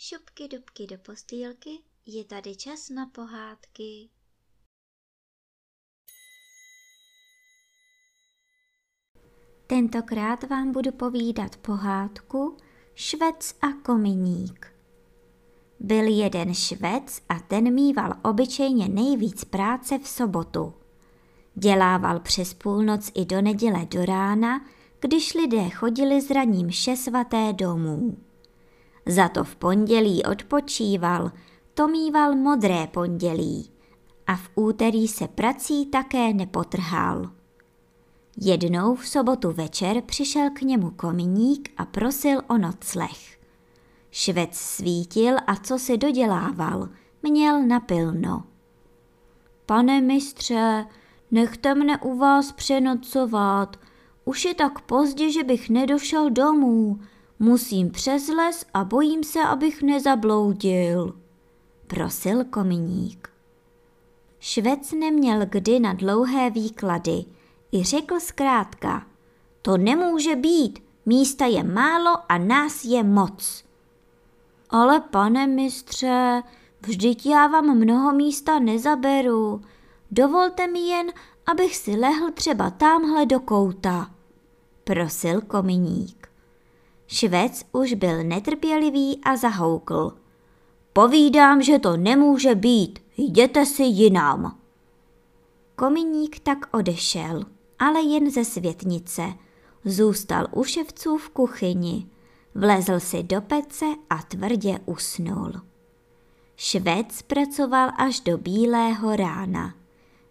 dubky, dubky do postýlky, je tady čas na pohádky. Tentokrát vám budu povídat pohádku Švec a kominík. Byl jeden švec a ten mýval obyčejně nejvíc práce v sobotu. Dělával přes půlnoc i do neděle do rána, když lidé chodili z raním mše svaté domů. Za to v pondělí odpočíval, to mýval modré pondělí a v úterý se prací také nepotrhal. Jednou v sobotu večer přišel k němu kominík a prosil o nocleh. Švec svítil a co si dodělával, měl napilno. Pane mistře, nechte mne u vás přenocovat. Už je tak pozdě, že bych nedošel domů. Musím přes les a bojím se, abych nezabloudil. Prosil kominík. Švec neměl kdy na dlouhé výklady i řekl zkrátka. To nemůže být, místa je málo a nás je moc. Ale pane mistře, vždyť já vám mnoho místa nezaberu. Dovolte mi jen, abych si lehl třeba tamhle do kouta, prosil kominík. Švec už byl netrpělivý a zahoukl. Povídám, že to nemůže být, jděte si jinam. Kominík tak odešel, ale jen ze světnice. Zůstal u ševců v kuchyni Vlezl si do pece a tvrdě usnul. Švec pracoval až do bílého rána.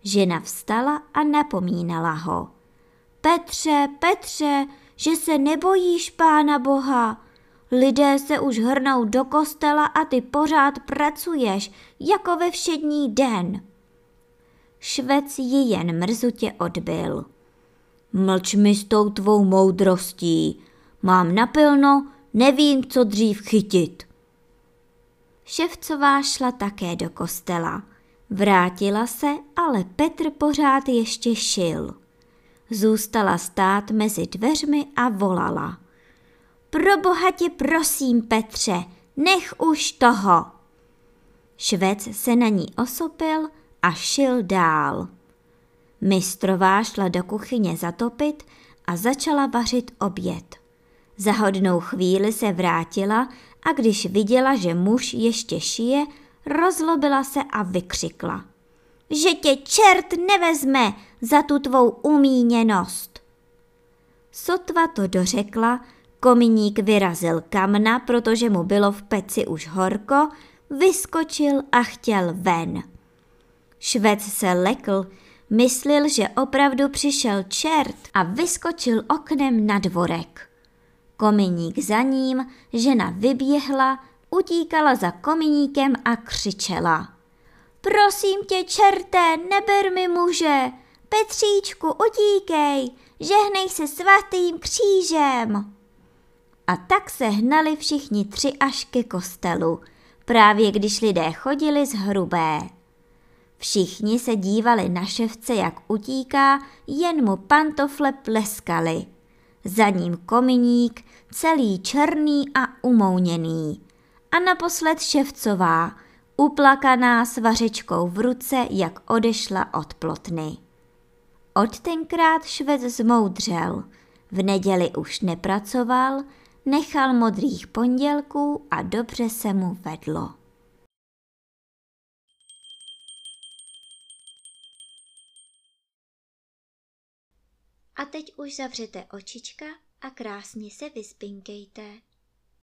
Žena vstala a napomínala ho. Petře, Petře, že se nebojíš pána Boha. Lidé se už hrnou do kostela a ty pořád pracuješ, jako ve všední den. Švec ji jen mrzutě odbil. Mlč mi s tou tvou moudrostí, Mám napilno, nevím, co dřív chytit. Ševcová šla také do kostela. Vrátila se, ale Petr pořád ještě šil. Zůstala stát mezi dveřmi a volala. Pro boha tě prosím, Petře, nech už toho. Švec se na ní osopil a šil dál. Mistrová šla do kuchyně zatopit a začala vařit oběd. Za hodnou chvíli se vrátila a když viděla, že muž ještě šije, rozlobila se a vykřikla. Že tě čert nevezme za tu tvou umíněnost. Sotva to dořekla, kominík vyrazil kamna, protože mu bylo v peci už horko, vyskočil a chtěl ven. Švec se lekl, myslil, že opravdu přišel čert a vyskočil oknem na dvorek. Kominík za ním, žena vyběhla, utíkala za kominíkem a křičela. Prosím tě, čerté, neber mi muže, Petříčku, utíkej, žehnej se svatým křížem. A tak se hnali všichni tři až ke kostelu, právě když lidé chodili z hrubé. Všichni se dívali na ševce, jak utíká, jen mu pantofle pleskali. Za ním kominík, celý černý a umouněný. A naposled ševcová, uplakaná s vařečkou v ruce, jak odešla od plotny. Od tenkrát švec zmoudřel, v neděli už nepracoval, nechal modrých pondělků a dobře se mu vedlo. A teď už zavřete očička a krásně se vyspinkejte.